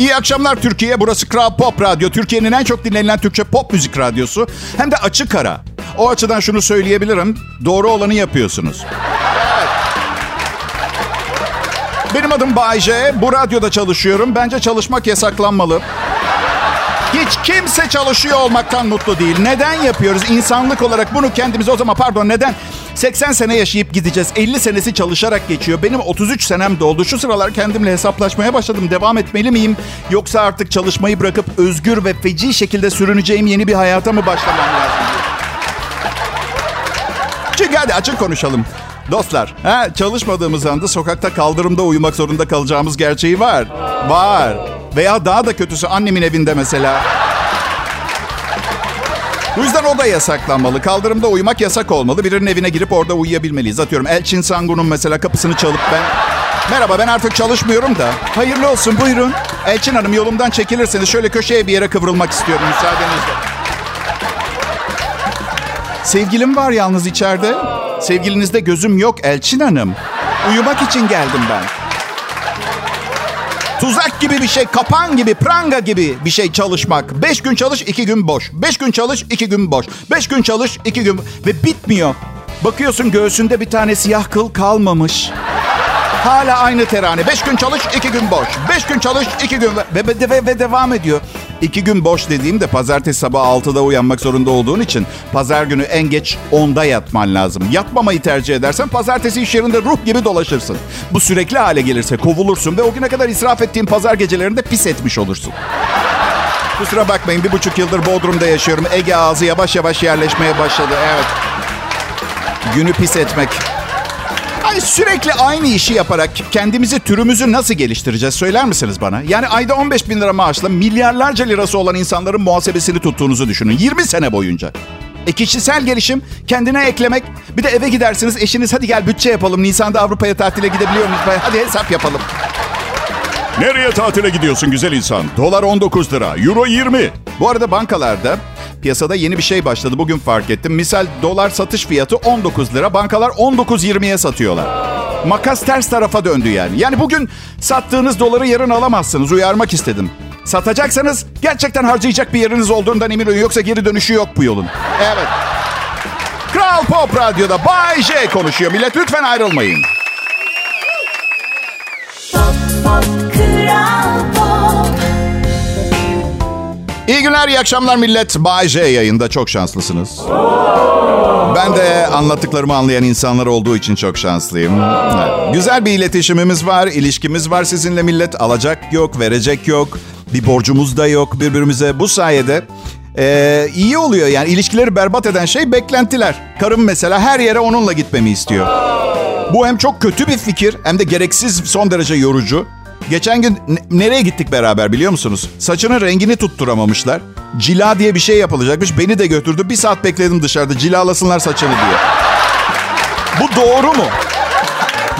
İyi akşamlar Türkiye. Burası Kral Pop Radyo. Türkiye'nin en çok dinlenilen Türkçe pop müzik radyosu. Hem de açık ara. O açıdan şunu söyleyebilirim. Doğru olanı yapıyorsunuz. Benim adım Bayce. Bu radyoda çalışıyorum. Bence çalışmak yasaklanmalı. Hiç kimse çalışıyor olmaktan mutlu değil. Neden yapıyoruz? İnsanlık olarak bunu kendimize o zaman pardon neden? 80 sene yaşayıp gideceğiz. 50 senesi çalışarak geçiyor. Benim 33 senem doldu. Şu sıralar kendimle hesaplaşmaya başladım. Devam etmeli miyim? Yoksa artık çalışmayı bırakıp özgür ve feci şekilde sürüneceğim yeni bir hayata mı başlamam lazım? Çünkü hadi açık konuşalım. Dostlar, ha, çalışmadığımız anda sokakta kaldırımda uyumak zorunda kalacağımız gerçeği var. Var. Veya daha da kötüsü annemin evinde mesela. Bu yüzden o da yasaklanmalı. Kaldırımda uyumak yasak olmalı. Birinin evine girip orada uyuyabilmeliyiz. Atıyorum Elçin Sangun'un mesela kapısını çalıp ben... Merhaba ben artık çalışmıyorum da. Hayırlı olsun buyurun. Elçin Hanım yolumdan çekilirseniz şöyle köşeye bir yere kıvrılmak istiyorum müsaadenizle. Sevgilim var yalnız içeride. Sevgilinizde gözüm yok Elçin Hanım. Uyumak için geldim ben. Tuzak gibi bir şey, kapan gibi, pranga gibi bir şey çalışmak. Beş gün çalış, iki gün boş. Beş gün çalış, iki gün boş. Beş gün çalış, iki gün... Ve bitmiyor. Bakıyorsun göğsünde bir tane siyah kıl kalmamış. Hala aynı terane. Beş gün çalış, iki gün boş. Beş gün çalış, iki gün... Ve, ve, ve, ve devam ediyor. İki gün boş dediğimde pazartesi sabah 6'da uyanmak zorunda olduğun için pazar günü en geç 10'da yatman lazım. Yatmamayı tercih edersen pazartesi iş yerinde ruh gibi dolaşırsın. Bu sürekli hale gelirse kovulursun ve o güne kadar israf ettiğin pazar gecelerinde pis etmiş olursun. Kusura bakmayın bir buçuk yıldır Bodrum'da yaşıyorum. Ege ağzı yavaş yavaş yerleşmeye başladı. Evet. Günü pis etmek. Ay sürekli aynı işi yaparak kendimizi, türümüzü nasıl geliştireceğiz söyler misiniz bana? Yani ayda 15 bin lira maaşla milyarlarca lirası olan insanların muhasebesini tuttuğunuzu düşünün. 20 sene boyunca. E kişisel gelişim, kendine eklemek. Bir de eve gidersiniz eşiniz hadi gel bütçe yapalım. Nisan'da Avrupa'ya tatile gidebiliyor muyuz? Hadi hesap yapalım. Nereye tatile gidiyorsun güzel insan? Dolar 19 lira, euro 20. Bu arada bankalarda piyasada yeni bir şey başladı. Bugün fark ettim. Misal dolar satış fiyatı 19 lira. Bankalar 19.20'ye satıyorlar. Makas ters tarafa döndü yani. Yani bugün sattığınız doları yarın alamazsınız. Uyarmak istedim. Satacaksanız gerçekten harcayacak bir yeriniz olduğundan emin olun. Yoksa geri dönüşü yok bu yolun. Evet. Kral Pop Radyo'da Bay J konuşuyor. Millet lütfen ayrılmayın. Pop, pop, Kral. İyi günler, iyi akşamlar millet. Bay J yayında çok şanslısınız. Ben de anlattıklarımı anlayan insanlar olduğu için çok şanslıyım. Güzel bir iletişimimiz var, ilişkimiz var sizinle millet. Alacak yok, verecek yok. Bir borcumuz da yok birbirimize. Bu sayede e, iyi oluyor yani. ilişkileri berbat eden şey beklentiler. Karım mesela her yere onunla gitmemi istiyor. Bu hem çok kötü bir fikir hem de gereksiz son derece yorucu. Geçen gün nereye gittik beraber biliyor musunuz? Saçının rengini tutturamamışlar. Cila diye bir şey yapılacakmış. Beni de götürdü. Bir saat bekledim dışarıda. Cilalasınlar saçını diye. Bu doğru mu?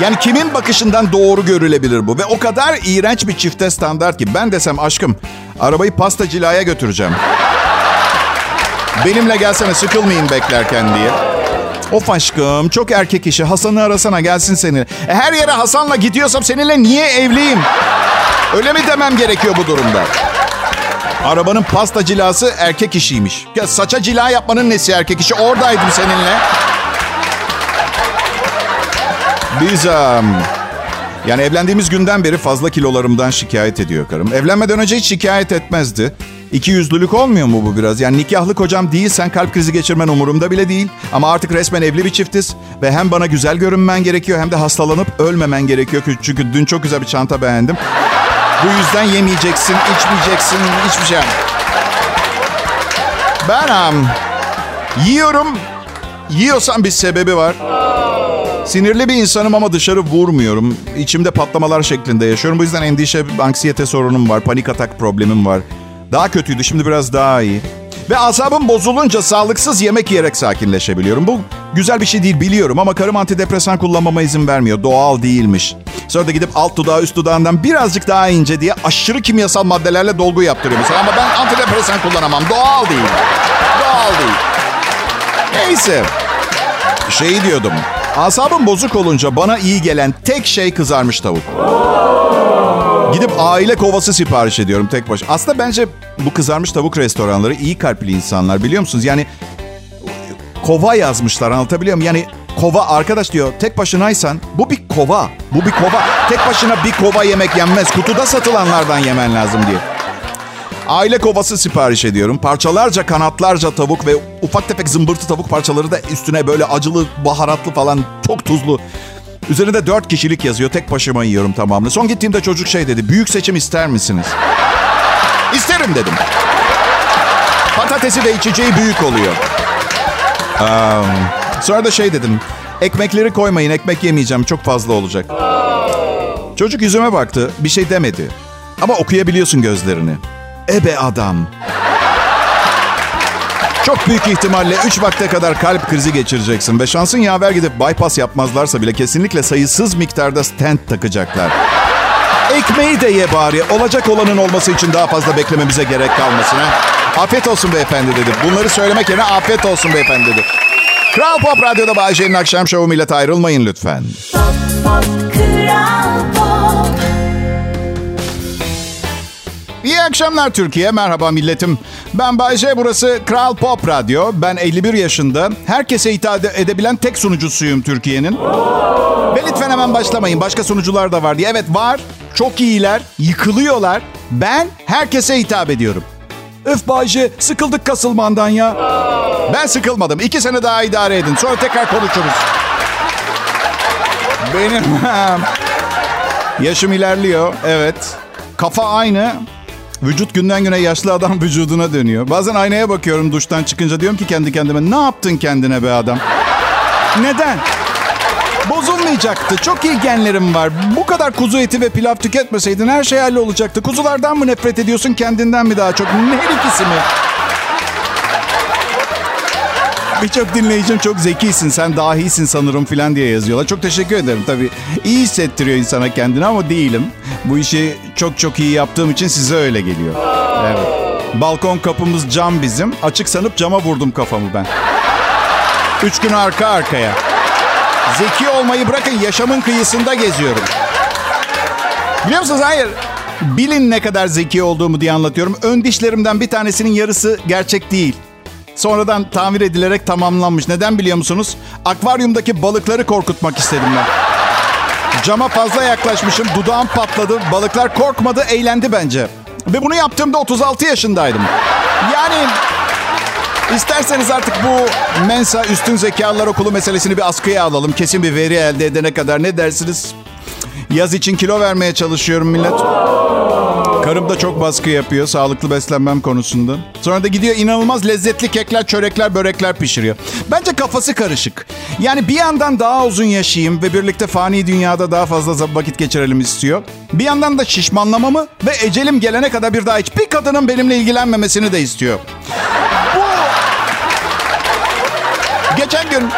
Yani kimin bakışından doğru görülebilir bu? Ve o kadar iğrenç bir çifte standart ki ben desem aşkım arabayı pasta cilaya götüreceğim. Benimle gelsene sıkılmayın beklerken diye. Of aşkım çok erkek işi. Hasan'ı arasana gelsin seni. E, her yere Hasan'la gidiyorsam seninle niye evliyim? Öyle mi demem gerekiyor bu durumda? Arabanın pasta cilası erkek işiymiş. Ya saça cila yapmanın nesi erkek işi? Oradaydım seninle. Biz um, yani evlendiğimiz günden beri fazla kilolarımdan şikayet ediyor karım. Evlenmeden önce hiç şikayet etmezdi. İki yüzlülük olmuyor mu bu biraz? Yani nikahlı kocam değilsen kalp krizi geçirmen umurumda bile değil. Ama artık resmen evli bir çiftiz. Ve hem bana güzel görünmen gerekiyor hem de hastalanıp ölmemen gerekiyor. Çünkü dün çok güzel bir çanta beğendim. Bu yüzden yemeyeceksin, içmeyeceksin, hiçbir şey. Ben um, yiyorum. Yiyorsam bir sebebi var. Sinirli bir insanım ama dışarı vurmuyorum. İçimde patlamalar şeklinde yaşıyorum. Bu yüzden endişe, anksiyete sorunum var. Panik atak problemim var. Daha kötüydü. Şimdi biraz daha iyi. Ve asabım bozulunca sağlıksız yemek yiyerek sakinleşebiliyorum. Bu güzel bir şey değil biliyorum ama karım antidepresan kullanmama izin vermiyor. Doğal değilmiş. Sonra da gidip alt dudağı üst dudağından birazcık daha ince diye aşırı kimyasal maddelerle dolgu yaptırıyor mesela. Ama ben antidepresan kullanamam. Doğal değil. Doğal değil. Neyse. Şey diyordum. Asabım bozuk olunca bana iyi gelen tek şey kızarmış tavuk. Gidip aile kovası sipariş ediyorum tek baş. Aslında bence bu kızarmış tavuk restoranları iyi kalpli insanlar biliyor musunuz? Yani kova yazmışlar anlatabiliyor muyum? Yani kova arkadaş diyor tek başınaysan bu bir kova. Bu bir kova. Tek başına bir kova yemek yenmez. Kutuda satılanlardan yemen lazım diye. Aile kovası sipariş ediyorum. Parçalarca kanatlarca tavuk ve ufak tefek zımbırtı tavuk parçaları da üstüne böyle acılı, baharatlı falan çok tuzlu. Üzerinde dört kişilik yazıyor. Tek başıma yiyorum tamamını. Son gittiğimde çocuk şey dedi. Büyük seçim ister misiniz? İsterim dedim. Patatesi ve içeceği büyük oluyor. Um, sonra da şey dedim. Ekmekleri koymayın. Ekmek yemeyeceğim. Çok fazla olacak. Çocuk yüzüme baktı. Bir şey demedi. Ama okuyabiliyorsun gözlerini. Ebe adam. Çok büyük ihtimalle 3 vakte kadar kalp krizi geçireceksin. Ve şansın yaver gidip bypass yapmazlarsa bile kesinlikle sayısız miktarda stent takacaklar. Ekmeği de ye bari. Olacak olanın olması için daha fazla beklememize gerek kalmasın. Ha? Afiyet olsun beyefendi dedi. Bunları söylemek yerine afiyet olsun beyefendi dedi. Kral Pop Radyo'da Bayşe'nin akşam şovu millet ayrılmayın lütfen. Pop pop akşamlar Türkiye. Merhaba milletim. Ben Bayce, burası Kral Pop Radyo. Ben 51 yaşında. Herkese hitap edebilen tek sunucusuyum Türkiye'nin. Ve lütfen hemen başlamayın. Başka sunucular da var diye. Evet var. Çok iyiler. Yıkılıyorlar. Ben herkese hitap ediyorum. Öf Bayce, sıkıldık kasılmandan ya. Ben sıkılmadım. İki sene daha idare edin. Sonra tekrar konuşuruz. Benim yaşım ilerliyor. Evet. Kafa aynı. Vücut günden güne yaşlı adam vücuduna dönüyor. Bazen aynaya bakıyorum duştan çıkınca diyorum ki kendi kendime ne yaptın kendine be adam? Neden? Bozulmayacaktı. Çok iyi genlerim var. Bu kadar kuzu eti ve pilav tüketmeseydin her şey hallolacaktı. Kuzulardan mı nefret ediyorsun kendinden mi daha çok? Her ikisi mi? Birçok dinleyicim çok zekisin, sen dahisin sanırım filan diye yazıyorlar. Çok teşekkür ederim tabii. İyi hissettiriyor insana kendini ama değilim. Bu işi çok çok iyi yaptığım için size öyle geliyor. Evet. Balkon kapımız cam bizim. Açık sanıp cama vurdum kafamı ben. Üç gün arka arkaya. Zeki olmayı bırakın yaşamın kıyısında geziyorum. Biliyor musunuz? Hayır. Bilin ne kadar zeki olduğumu diye anlatıyorum. Ön dişlerimden bir tanesinin yarısı gerçek değil. Sonradan tamir edilerek tamamlanmış. Neden biliyor musunuz? Akvaryumdaki balıkları korkutmak istedim ben. Cama fazla yaklaşmışım. Dudağım patladı. Balıklar korkmadı, eğlendi bence. Ve bunu yaptığımda 36 yaşındaydım. Yani isterseniz artık bu Mensa Üstün Zekalar Okulu meselesini bir askıya alalım. Kesin bir veri elde edene kadar ne dersiniz? Yaz için kilo vermeye çalışıyorum millet. Karım da çok baskı yapıyor sağlıklı beslenmem konusunda. Sonra da gidiyor inanılmaz lezzetli kekler, çörekler, börekler pişiriyor. Bence kafası karışık. Yani bir yandan daha uzun yaşayayım ve birlikte fani dünyada daha fazla vakit geçirelim istiyor. Bir yandan da şişmanlamamı ve ecelim gelene kadar bir daha hiçbir kadının benimle ilgilenmemesini de istiyor. Geçen gün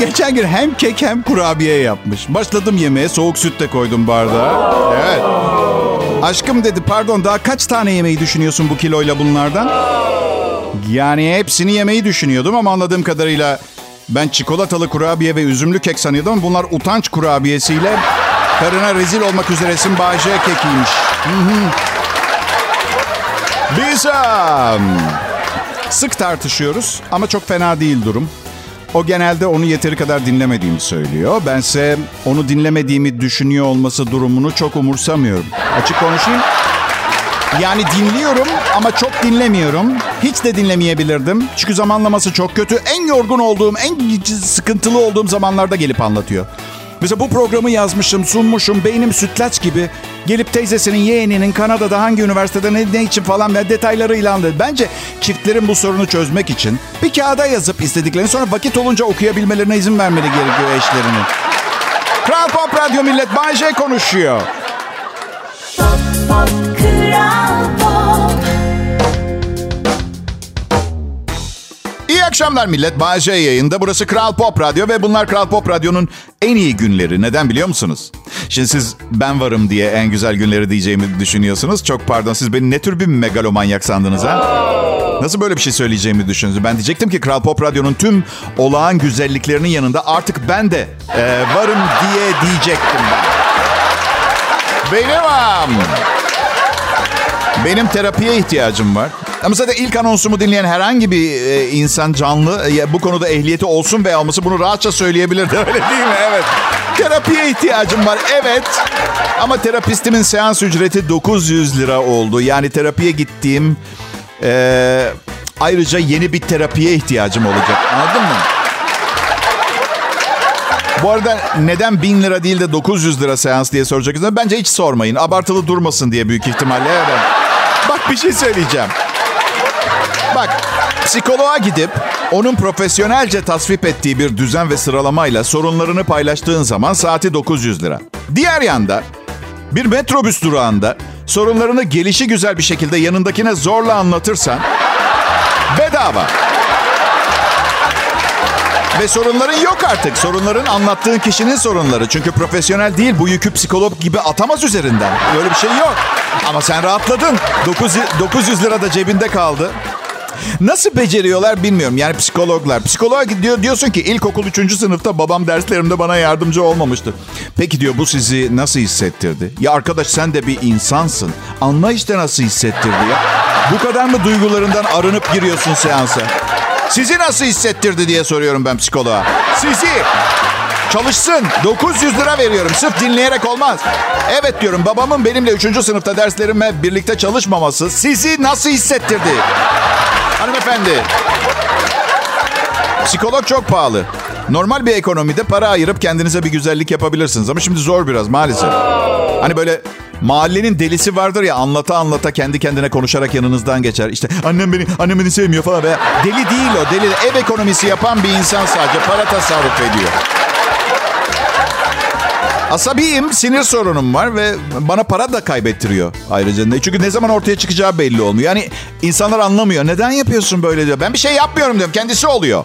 Geçen gün hem kek hem kurabiye yapmış. Başladım yemeğe soğuk süt de koydum bardağa. Evet. Aşkım dedi pardon daha kaç tane yemeği düşünüyorsun bu kiloyla bunlardan? Yani hepsini yemeyi düşünüyordum ama anladığım kadarıyla ben çikolatalı kurabiye ve üzümlü kek sanıyordum bunlar utanç kurabiyesiyle karına rezil olmak üzeresin Bahçe kekiymiş. Biz sık tartışıyoruz ama çok fena değil durum. O genelde onu yeteri kadar dinlemediğimi söylüyor. Bense onu dinlemediğimi düşünüyor olması durumunu çok umursamıyorum. Açık konuşayım. Yani dinliyorum ama çok dinlemiyorum. Hiç de dinlemeyebilirdim. Çünkü zamanlaması çok kötü. En yorgun olduğum, en sıkıntılı olduğum zamanlarda gelip anlatıyor. Mesela bu programı yazmışım, sunmuşum. Beynim sütlaç gibi. Gelip teyzesinin, yeğeninin Kanada'da hangi üniversitede ne, ne için falan ve detaylarıyla anladı. Bence çiftlerin bu sorunu çözmek için bir kağıda yazıp istediklerini sonra vakit olunca okuyabilmelerine izin vermeli gerekiyor eşlerini. Kral Pop Radyo Millet Bay J konuşuyor. Pop pop kral pop. İyi akşamlar millet. J yayında. Burası Kral Pop Radyo ve bunlar Kral Pop Radyo'nun en iyi günleri. Neden biliyor musunuz? Şimdi siz ben varım diye en güzel günleri diyeceğimi düşünüyorsunuz. Çok pardon siz beni ne tür bir megalomanyak sandınız ha? Nasıl böyle bir şey söyleyeceğimi düşündünüz? Ben diyecektim ki Kral Pop Radyo'nun tüm olağan güzelliklerinin yanında artık ben de e, varım diye diyecektim ben. Benim am. Benim terapiye ihtiyacım var. Ama zaten ilk anonsumu dinleyen herhangi bir e, insan canlı e, bu konuda ehliyeti olsun veya olması bunu rahatça söyleyebilirdi. Öyle değil mi? Evet. Terapiye ihtiyacım var. Evet. Ama terapistimin seans ücreti 900 lira oldu. Yani terapiye gittiğim e, ayrıca yeni bir terapiye ihtiyacım olacak. Anladın mı? Bu arada neden 1000 lira değil de 900 lira seans diye soracaksınız. Bence hiç sormayın. Abartılı durmasın diye büyük ihtimalle. Evet. Bak bir şey söyleyeceğim. Bak psikoloğa gidip onun profesyonelce tasvip ettiği bir düzen ve sıralamayla sorunlarını paylaştığın zaman saati 900 lira. Diğer yanda bir metrobüs durağında sorunlarını gelişi güzel bir şekilde yanındakine zorla anlatırsan bedava. Ve sorunların yok artık. Sorunların anlattığın kişinin sorunları. Çünkü profesyonel değil bu yükü psikolog gibi atamaz üzerinden. Böyle bir şey yok. Ama sen rahatladın. 900, 900 lira da cebinde kaldı. Nasıl beceriyorlar bilmiyorum. Yani psikologlar. Psikoloğa gidiyor diyorsun ki ilkokul 3. sınıfta babam derslerimde bana yardımcı olmamıştı. Peki diyor bu sizi nasıl hissettirdi? Ya arkadaş sen de bir insansın. Anla işte nasıl hissettirdi ya. Bu kadar mı duygularından arınıp giriyorsun seansa? Sizi nasıl hissettirdi diye soruyorum ben psikoloğa. Sizi. Çalışsın. 900 lira veriyorum. Sırf dinleyerek olmaz. Evet diyorum babamın benimle 3. sınıfta derslerime birlikte çalışmaması sizi nasıl hissettirdi? Hanımefendi. Psikolog çok pahalı. Normal bir ekonomide para ayırıp kendinize bir güzellik yapabilirsiniz. Ama şimdi zor biraz maalesef. Hani böyle mahallenin delisi vardır ya anlata anlata kendi kendine konuşarak yanınızdan geçer. İşte annem beni, annem beni sevmiyor falan. Veya deli değil o deli. Ev ekonomisi yapan bir insan sadece para tasarruf ediyor. Asabiyim, sinir sorunum var ve bana para da kaybettiriyor ayrıca. Çünkü ne zaman ortaya çıkacağı belli olmuyor. Yani insanlar anlamıyor. Neden yapıyorsun böyle diyor. Ben bir şey yapmıyorum diyorum. Kendisi oluyor.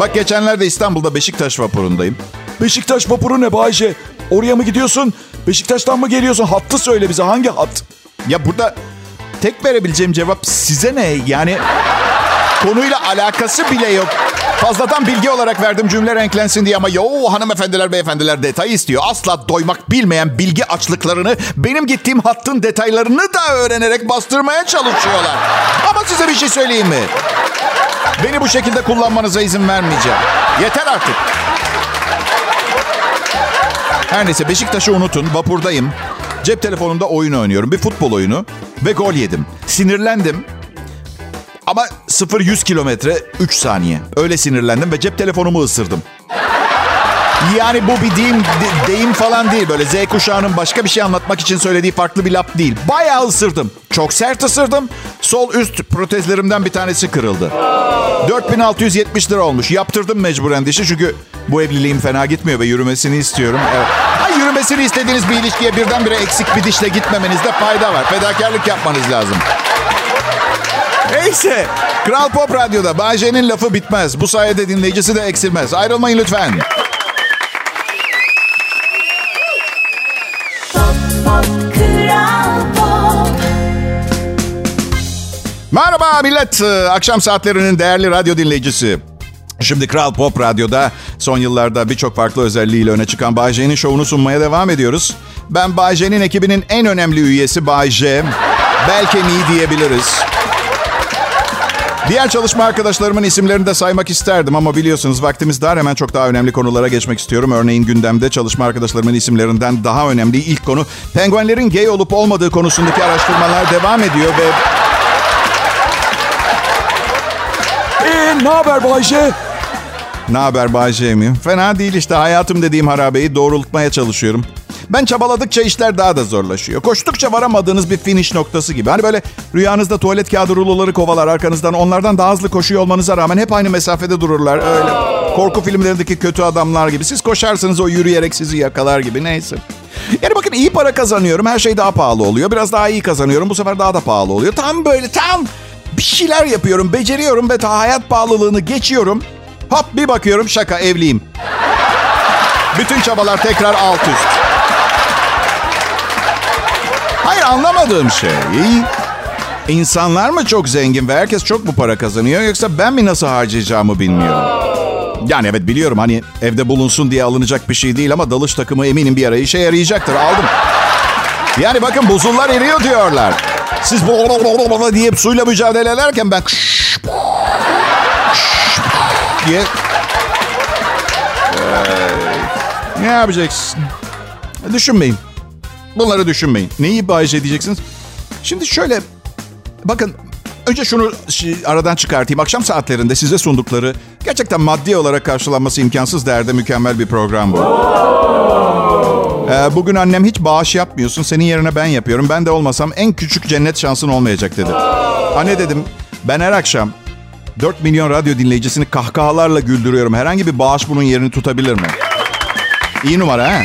Bak geçenlerde İstanbul'da Beşiktaş vapurundayım. Beşiktaş vapuru ne Bayce? Oraya mı gidiyorsun? Beşiktaş'tan mı geliyorsun? Hattı söyle bize. Hangi hat? Ya burada tek verebileceğim cevap size ne? Yani konuyla alakası bile yok. Fazladan bilgi olarak verdim cümle renklensin diye ama yo hanımefendiler beyefendiler detay istiyor. Asla doymak bilmeyen bilgi açlıklarını benim gittiğim hattın detaylarını da öğrenerek bastırmaya çalışıyorlar. Ama size bir şey söyleyeyim mi? Beni bu şekilde kullanmanıza izin vermeyeceğim. Yeter artık. Her neyse Beşiktaş'ı unutun. Vapurdayım. Cep telefonumda oyun oynuyorum. Bir futbol oyunu. Ve gol yedim. Sinirlendim. Ama 0-100 kilometre 3 saniye. Öyle sinirlendim ve cep telefonumu ısırdım. Yani bu bir deyim, de- deyim falan değil. Böyle Z kuşağının başka bir şey anlatmak için söylediği farklı bir laf değil. Bayağı ısırdım. Çok sert ısırdım. Sol üst protezlerimden bir tanesi kırıldı. 4670 lira olmuş. Yaptırdım mecburen dişi çünkü bu evliliğim fena gitmiyor ve yürümesini istiyorum. Evet. Ay yürümesini istediğiniz bir ilişkiye birdenbire eksik bir dişle gitmemenizde fayda var. Fedakarlık yapmanız lazım. Neyse. Kral Pop Radyo'da Bayce'nin lafı bitmez. Bu sayede dinleyicisi de eksilmez. Ayrılmayın lütfen. Pop Pop Pop Merhaba millet. Ee, Akşam saatlerinin değerli radyo dinleyicisi. Şimdi Kral Pop Radyo'da son yıllarda birçok farklı özelliğiyle öne çıkan Bay J'nin şovunu sunmaya devam ediyoruz. Ben Bay J'nin ekibinin en önemli üyesi Bay J. Belki iyi diyebiliriz. Diğer çalışma arkadaşlarımın isimlerini de saymak isterdim ama biliyorsunuz vaktimiz dar hemen çok daha önemli konulara geçmek istiyorum. Örneğin gündemde çalışma arkadaşlarımın isimlerinden daha önemli ilk konu penguenlerin gay olup olmadığı konusundaki araştırmalar devam ediyor ve Ee, ne haber Bayce? Ne haber Bayce mi? Fena değil işte hayatım dediğim harabeyi doğrultmaya çalışıyorum. Ben çabaladıkça işler daha da zorlaşıyor. Koştukça varamadığınız bir finish noktası gibi. Hani böyle rüyanızda tuvalet kağıdı ruloları kovalar arkanızdan. Onlardan daha hızlı koşuyor olmanıza rağmen hep aynı mesafede dururlar. Öyle korku filmlerindeki kötü adamlar gibi. Siz koşarsınız o yürüyerek sizi yakalar gibi neyse. Yani bakın iyi para kazanıyorum. Her şey daha pahalı oluyor. Biraz daha iyi kazanıyorum. Bu sefer daha da pahalı oluyor. Tam böyle tam bir şeyler yapıyorum. Beceriyorum ve daha hayat pahalılığını geçiyorum. Hop bir bakıyorum şaka evliyim. Bütün çabalar tekrar alt üst. Hayır anlamadığım şey. İnsanlar mı çok zengin ve herkes çok mu para kazanıyor yoksa ben mi nasıl harcayacağımı bilmiyorum. Yani evet biliyorum hani evde bulunsun diye alınacak bir şey değil ama dalış takımı eminim bir ara işe yarayacaktır. Aldım. Yani bakın buzullar eriyor diyorlar. Siz bu diye suyla mücadele ederken ben diye Ee, ne yapacaksın? Düşünmeyin. Bunları düşünmeyin. Neyi bahis edeceksiniz? Şimdi şöyle bakın önce şunu aradan çıkartayım. Akşam saatlerinde size sundukları gerçekten maddi olarak karşılanması imkansız değerde mükemmel bir program bu. Ee, bugün annem hiç bağış yapmıyorsun. Senin yerine ben yapıyorum. Ben de olmasam en küçük cennet şansın olmayacak dedi. Anne dedim ben her akşam 4 milyon radyo dinleyicisini kahkahalarla güldürüyorum. Herhangi bir bağış bunun yerini tutabilir mi? İyi numara ha?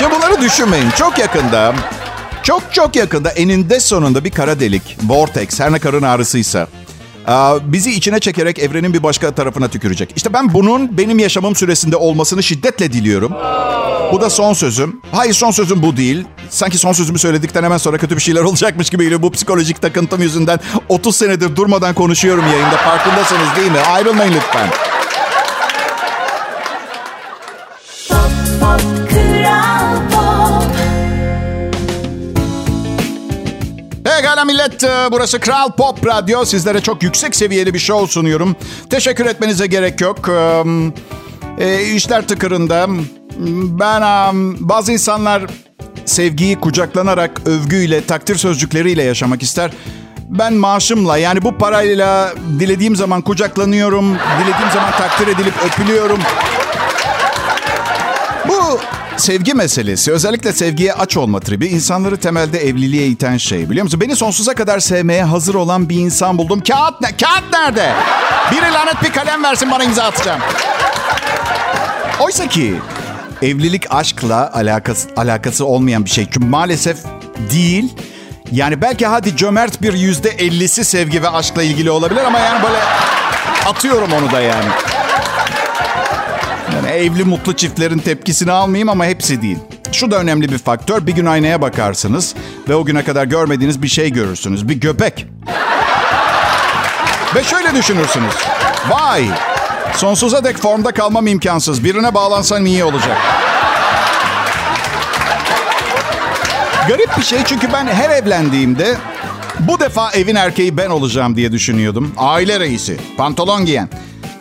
Şimdi bunları düşünmeyin. Çok yakında, çok çok yakında eninde sonunda bir kara delik, vortex, her ne karın ağrısıysa bizi içine çekerek evrenin bir başka tarafına tükürecek. İşte ben bunun benim yaşamım süresinde olmasını şiddetle diliyorum. Bu da son sözüm. Hayır son sözüm bu değil. Sanki son sözümü söyledikten hemen sonra kötü bir şeyler olacakmış gibi geliyor. Bu psikolojik takıntım yüzünden 30 senedir durmadan konuşuyorum yayında. Farkındasınız değil mi? Ayrılmayın lütfen. Pekala millet. E, burası Kral Pop Radyo. Sizlere çok yüksek seviyeli bir show sunuyorum. Teşekkür etmenize gerek yok. E, işler tıkırında. Ben bazı insanlar sevgiyi kucaklanarak, övgüyle, takdir sözcükleriyle yaşamak ister. Ben maaşımla yani bu parayla dilediğim zaman kucaklanıyorum, dilediğim zaman takdir edilip öpülüyorum. Sevgi meselesi, özellikle sevgiye aç olma tribi insanları temelde evliliğe iten şey. Biliyor musun? Beni sonsuza kadar sevmeye hazır olan bir insan buldum. Kağıt ne? Kağıt nerede? Biri lanet bir kalem versin bana imza atacağım. Oysa ki evlilik aşkla alakası, alakası olmayan bir şey. Çünkü maalesef değil. Yani belki hadi cömert bir yüzde ellisi sevgi ve aşkla ilgili olabilir ama yani böyle atıyorum onu da yani. Yani evli mutlu çiftlerin tepkisini almayayım ama hepsi değil. Şu da önemli bir faktör. Bir gün aynaya bakarsınız ve o güne kadar görmediğiniz bir şey görürsünüz. Bir göbek. ve şöyle düşünürsünüz. Vay! Sonsuza dek formda kalmam imkansız. Birine bağlansam iyi olacak. Garip bir şey çünkü ben her evlendiğimde bu defa evin erkeği ben olacağım diye düşünüyordum. Aile reisi, pantolon giyen.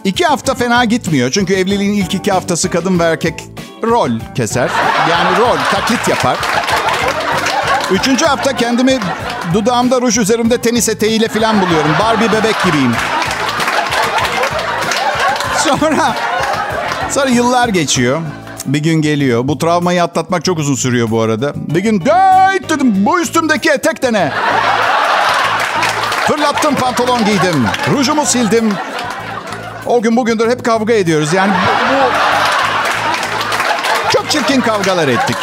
İki hafta fena gitmiyor. Çünkü evliliğin ilk iki haftası kadın ve erkek rol keser. Yani rol, taklit yapar. Üçüncü hafta kendimi dudağımda ruj üzerimde tenis eteğiyle falan buluyorum. Barbie bebek gibiyim. Sonra, sonra yıllar geçiyor. Bir gün geliyor. Bu travmayı atlatmak çok uzun sürüyor bu arada. Bir gün Dayt dedim bu üstümdeki etek de ne? Fırlattım pantolon giydim. Rujumu sildim. O gün bugündür hep kavga ediyoruz. Yani bu, bu... Çok çirkin kavgalar ettik.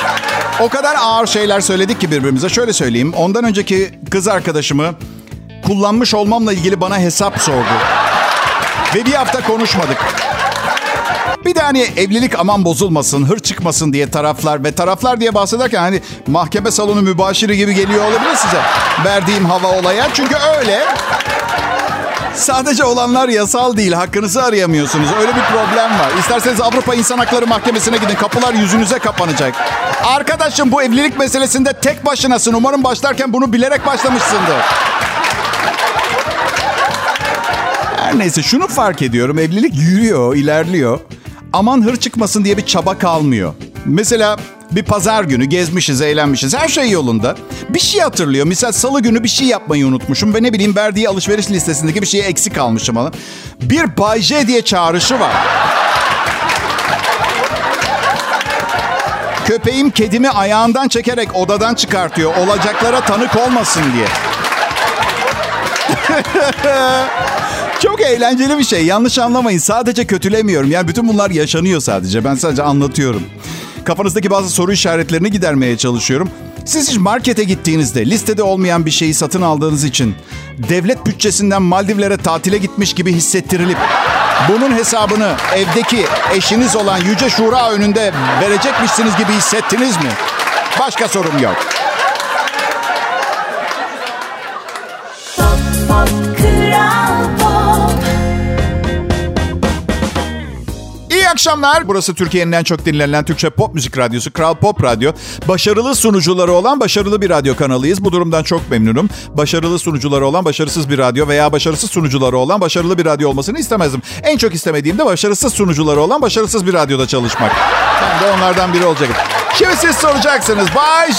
O kadar ağır şeyler söyledik ki birbirimize. Şöyle söyleyeyim. Ondan önceki kız arkadaşımı kullanmış olmamla ilgili bana hesap sordu. Ve bir hafta konuşmadık. Bir de hani evlilik aman bozulmasın, hır çıkmasın diye taraflar ve taraflar diye bahsederken hani mahkeme salonu mübaşiri gibi geliyor olabilir size. Verdiğim hava olaya. Çünkü öyle. Sadece olanlar yasal değil. Hakkınızı arayamıyorsunuz. Öyle bir problem var. İsterseniz Avrupa İnsan Hakları Mahkemesi'ne gidin. Kapılar yüzünüze kapanacak. Arkadaşım bu evlilik meselesinde tek başınasın. Umarım başlarken bunu bilerek başlamışsındır. Her neyse şunu fark ediyorum. Evlilik yürüyor, ilerliyor. Aman hır çıkmasın diye bir çaba kalmıyor. Mesela bir pazar günü gezmişiz, eğlenmişiz. Her şey yolunda. Bir şey hatırlıyor. Misal salı günü bir şey yapmayı unutmuşum ve ne bileyim verdiği alışveriş listesindeki bir şeye eksik kalmışım. Ama. Bir Bay J diye çağrışı var. Köpeğim kedimi ayağından çekerek odadan çıkartıyor. Olacaklara tanık olmasın diye. Çok eğlenceli bir şey. Yanlış anlamayın. Sadece kötülemiyorum. Yani bütün bunlar yaşanıyor sadece. Ben sadece anlatıyorum. Kafanızdaki bazı soru işaretlerini gidermeye çalışıyorum. Siz hiç markete gittiğinizde listede olmayan bir şeyi satın aldığınız için devlet bütçesinden Maldivlere tatile gitmiş gibi hissettirilip bunun hesabını evdeki eşiniz olan Yüce Şura önünde verecekmişsiniz gibi hissettiniz mi? Başka sorum yok. Akşamlar. Burası Türkiye'nin en çok dinlenen Türkçe pop müzik radyosu Kral Pop Radyo. Başarılı sunucuları olan başarılı bir radyo kanalıyız. Bu durumdan çok memnunum. Başarılı sunucuları olan başarısız bir radyo veya başarısız sunucuları olan başarılı bir radyo olmasını istemezdim. En çok istemediğim de başarısız sunucuları olan başarısız bir radyoda çalışmak. Ben de onlardan biri olacak. Şimdi siz soracaksınız. Bay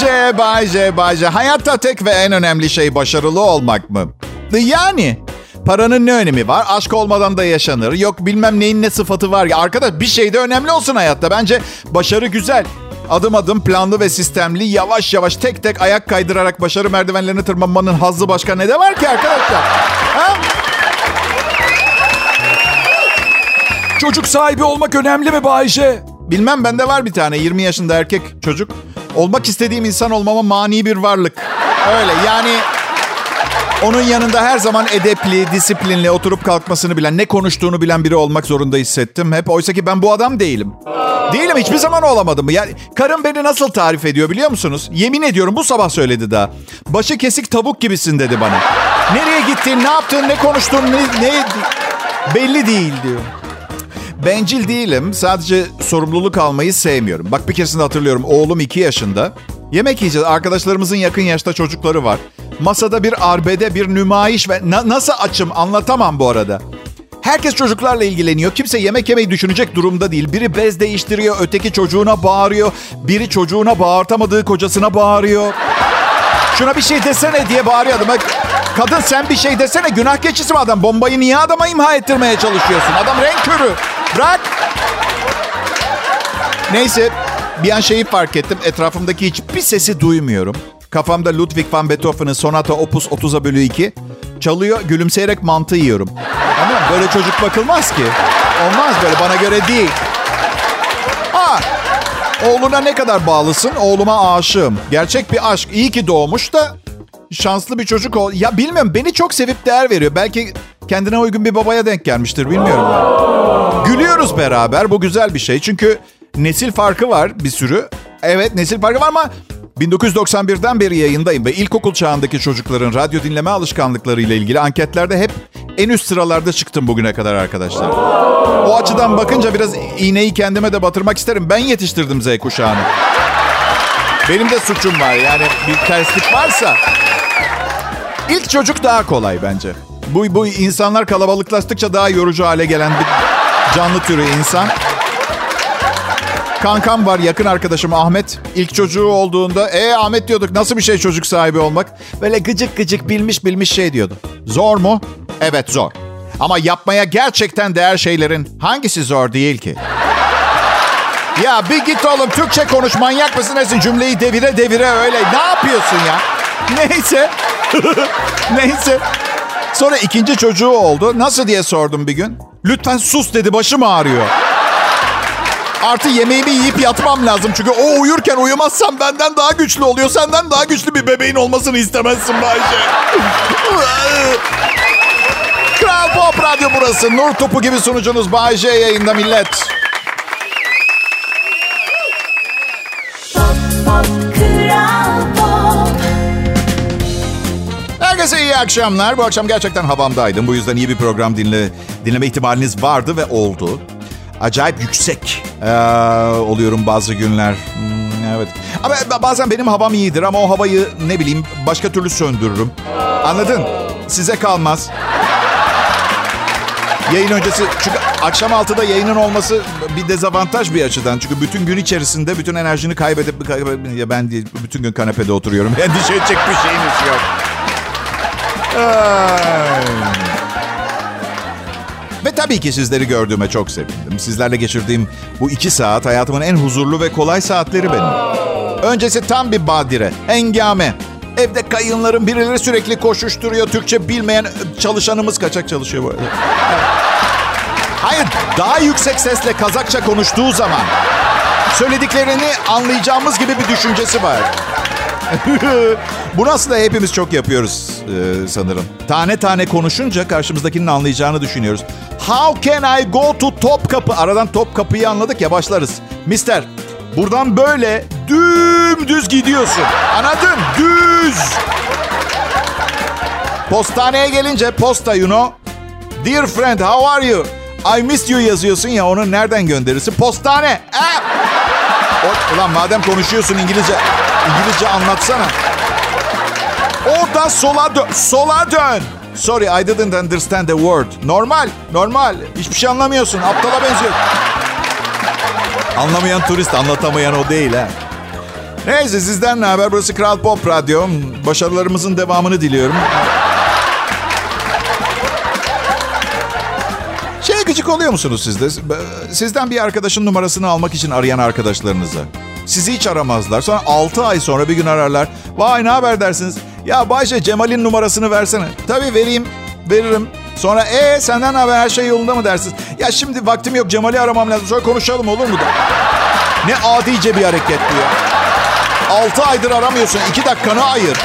J, Bay. Hayatta tek ve en önemli şey başarılı olmak mı? Yani Paranın ne önemi var? Aşk olmadan da yaşanır. Yok bilmem neyin ne sıfatı var. Ya arkadaş bir şey de önemli olsun hayatta. Bence başarı güzel. Adım adım planlı ve sistemli yavaş yavaş tek tek ayak kaydırarak başarı merdivenlerini tırmanmanın hazzı başka ne de var ki arkadaşlar? Ha? Çocuk sahibi olmak önemli mi Bayce? Bilmem bende var bir tane 20 yaşında erkek çocuk. Olmak istediğim insan olmama mani bir varlık. Öyle yani onun yanında her zaman edepli, disiplinli, oturup kalkmasını bilen, ne konuştuğunu bilen biri olmak zorunda hissettim. Hep oysa ki ben bu adam değilim. Değilim hiçbir zaman olamadım. Yani karım beni nasıl tarif ediyor biliyor musunuz? Yemin ediyorum bu sabah söyledi daha. Başı kesik tavuk gibisin dedi bana. Nereye gittin, ne yaptın, ne konuştun, ne, ne belli değil diyor. Bencil değilim. Sadece sorumluluk almayı sevmiyorum. Bak bir keresinde hatırlıyorum. Oğlum 2 yaşında. Yemek yiyeceğiz. Arkadaşlarımızın yakın yaşta çocukları var. Masada bir arbede, bir nümayiş ve na- nasıl açım anlatamam bu arada. Herkes çocuklarla ilgileniyor. Kimse yemek yemeyi düşünecek durumda değil. Biri bez değiştiriyor, öteki çocuğuna bağırıyor. Biri çocuğuna bağırtamadığı kocasına bağırıyor. Şuna bir şey desene diye bağırıyor adam. Kadın sen bir şey desene günah keçisi mi adam? Bombayı niye adama imha ettirmeye çalışıyorsun? Adam renk körü. Bırak. Neyse bir an şeyi fark ettim. Etrafımdaki hiçbir sesi duymuyorum. Kafamda Ludwig van Beethoven'ın Sonata Opus 30'a bölü 2 çalıyor. Gülümseyerek mantı yiyorum. Ama böyle çocuk bakılmaz ki. Olmaz böyle bana göre değil. Ha, oğluna ne kadar bağlısın? Oğluma aşığım. Gerçek bir aşk. İyi ki doğmuş da şanslı bir çocuk ol. Ya bilmiyorum beni çok sevip değer veriyor. Belki kendine uygun bir babaya denk gelmiştir bilmiyorum. Gülüyoruz beraber bu güzel bir şey. Çünkü nesil farkı var bir sürü. Evet nesil farkı var ama 1991'den beri yayındayım ve ilkokul çağındaki çocukların radyo dinleme alışkanlıkları ile ilgili anketlerde hep en üst sıralarda çıktım bugüne kadar arkadaşlar. O açıdan bakınca biraz iğneyi kendime de batırmak isterim. Ben yetiştirdim Z kuşağını. Benim de suçum var yani bir terslik varsa. İlk çocuk daha kolay bence. Bu, bu insanlar kalabalıklaştıkça daha yorucu hale gelen bir canlı türü insan. Kankam var yakın arkadaşım Ahmet. İlk çocuğu olduğunda e Ahmet diyorduk nasıl bir şey çocuk sahibi olmak? Böyle gıcık gıcık bilmiş bilmiş şey diyordu. Zor mu? Evet zor. Ama yapmaya gerçekten değer şeylerin hangisi zor değil ki? Ya bir git oğlum Türkçe konuş manyak mısın nesin cümleyi devire devire öyle ne yapıyorsun ya? Neyse. Neyse. Sonra ikinci çocuğu oldu. Nasıl diye sordum bir gün. Lütfen sus dedi başım ağrıyor. Artı yemeğimi yiyip yatmam lazım. Çünkü o uyurken uyumazsam benden daha güçlü oluyor. Senden daha güçlü bir bebeğin olmasını istemezsin Bayce. Kral Pop Radyo burası. Nur topu gibi sunucunuz Bayce yayında millet. Pop iyi akşamlar. Bu akşam gerçekten havamdaydım. Bu yüzden iyi bir program dinle, dinleme ihtimaliniz vardı ve oldu. Acayip yüksek ee, oluyorum bazı günler. Hmm, evet. Ama bazen benim havam iyidir ama o havayı ne bileyim başka türlü söndürürüm. Anladın? Size kalmaz. Yayın öncesi çünkü akşam 6'da yayının olması bir dezavantaj bir açıdan. Çünkü bütün gün içerisinde bütün enerjini kaybedip ya ben bütün gün kanepede oturuyorum. Endişe edecek bir şeyiniz yok. Ay. Ve tabii ki sizleri gördüğüme çok sevindim. Sizlerle geçirdiğim bu iki saat hayatımın en huzurlu ve kolay saatleri benim. Öncesi tam bir badire, hengame. Evde kayınların birileri sürekli koşuşturuyor. Türkçe bilmeyen çalışanımız kaçak çalışıyor bu. Hayır, daha yüksek sesle Kazakça konuştuğu zaman söylediklerini anlayacağımız gibi bir düşüncesi var. Bunu aslında hepimiz çok yapıyoruz e, sanırım. Tane tane konuşunca karşımızdakinin anlayacağını düşünüyoruz. How can I go to Topkapı? Aradan Topkapı'yı anladık ya başlarız. Mister, buradan böyle dümdüz gidiyorsun. Anladın? Düz. Postaneye gelince posta you know. Dear friend, how are you? I miss you yazıyorsun ya onu nereden gönderirsin? Postane. Ah! O, ulan madem konuşuyorsun İngilizce, İngilizce anlatsana. Oradan sola dön. Sola dön. Sorry I didn't understand the word. Normal, normal. Hiçbir şey anlamıyorsun. Aptala benziyor. Anlamayan turist, anlatamayan o değil ha. Neyse sizden ne haber? Burası Kral Pop Radyo. Başarılarımızın devamını diliyorum. Gıcık oluyor musunuz siz de? Sizden bir arkadaşın numarasını almak için arayan arkadaşlarınızı. Sizi hiç aramazlar. Sonra 6 ay sonra bir gün ararlar. Vay ne haber dersiniz? Ya Bayce Cemal'in numarasını versene. Tabii vereyim. Veririm. Sonra e senden ne haber her şey yolunda mı dersiniz? Ya şimdi vaktim yok Cemal'i aramam lazım. Sonra konuşalım olur mu da? Ne adice bir hareket ya. 6 aydır aramıyorsun. 2 dakikanı ayır.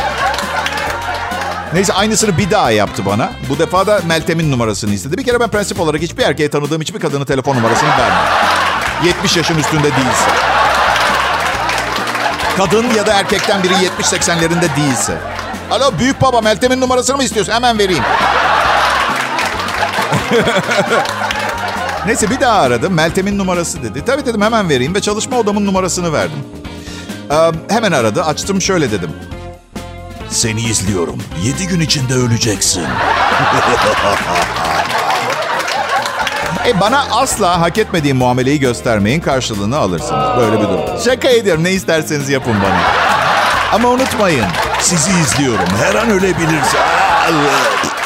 Neyse aynısını bir daha yaptı bana. Bu defa da Meltem'in numarasını istedi. Bir kere ben prensip olarak hiçbir erkeğe tanıdığım hiçbir kadının telefon numarasını vermem. 70 yaşın üstünde değilse. Kadın ya da erkekten biri 70-80'lerinde değilse. Alo büyük baba Meltem'in numarasını mı istiyorsun? Hemen vereyim. Neyse bir daha aradım. Meltem'in numarası dedi. Tabii dedim hemen vereyim ve çalışma odamın numarasını verdim. Ee, hemen aradı. Açtım şöyle dedim. Seni izliyorum. Yedi gün içinde öleceksin. e bana asla hak etmediğim muameleyi göstermeyin. Karşılığını alırsınız. Böyle bir durum. Şaka ediyorum. Ne isterseniz yapın bana. Ama unutmayın. Sizi izliyorum. Her an evet.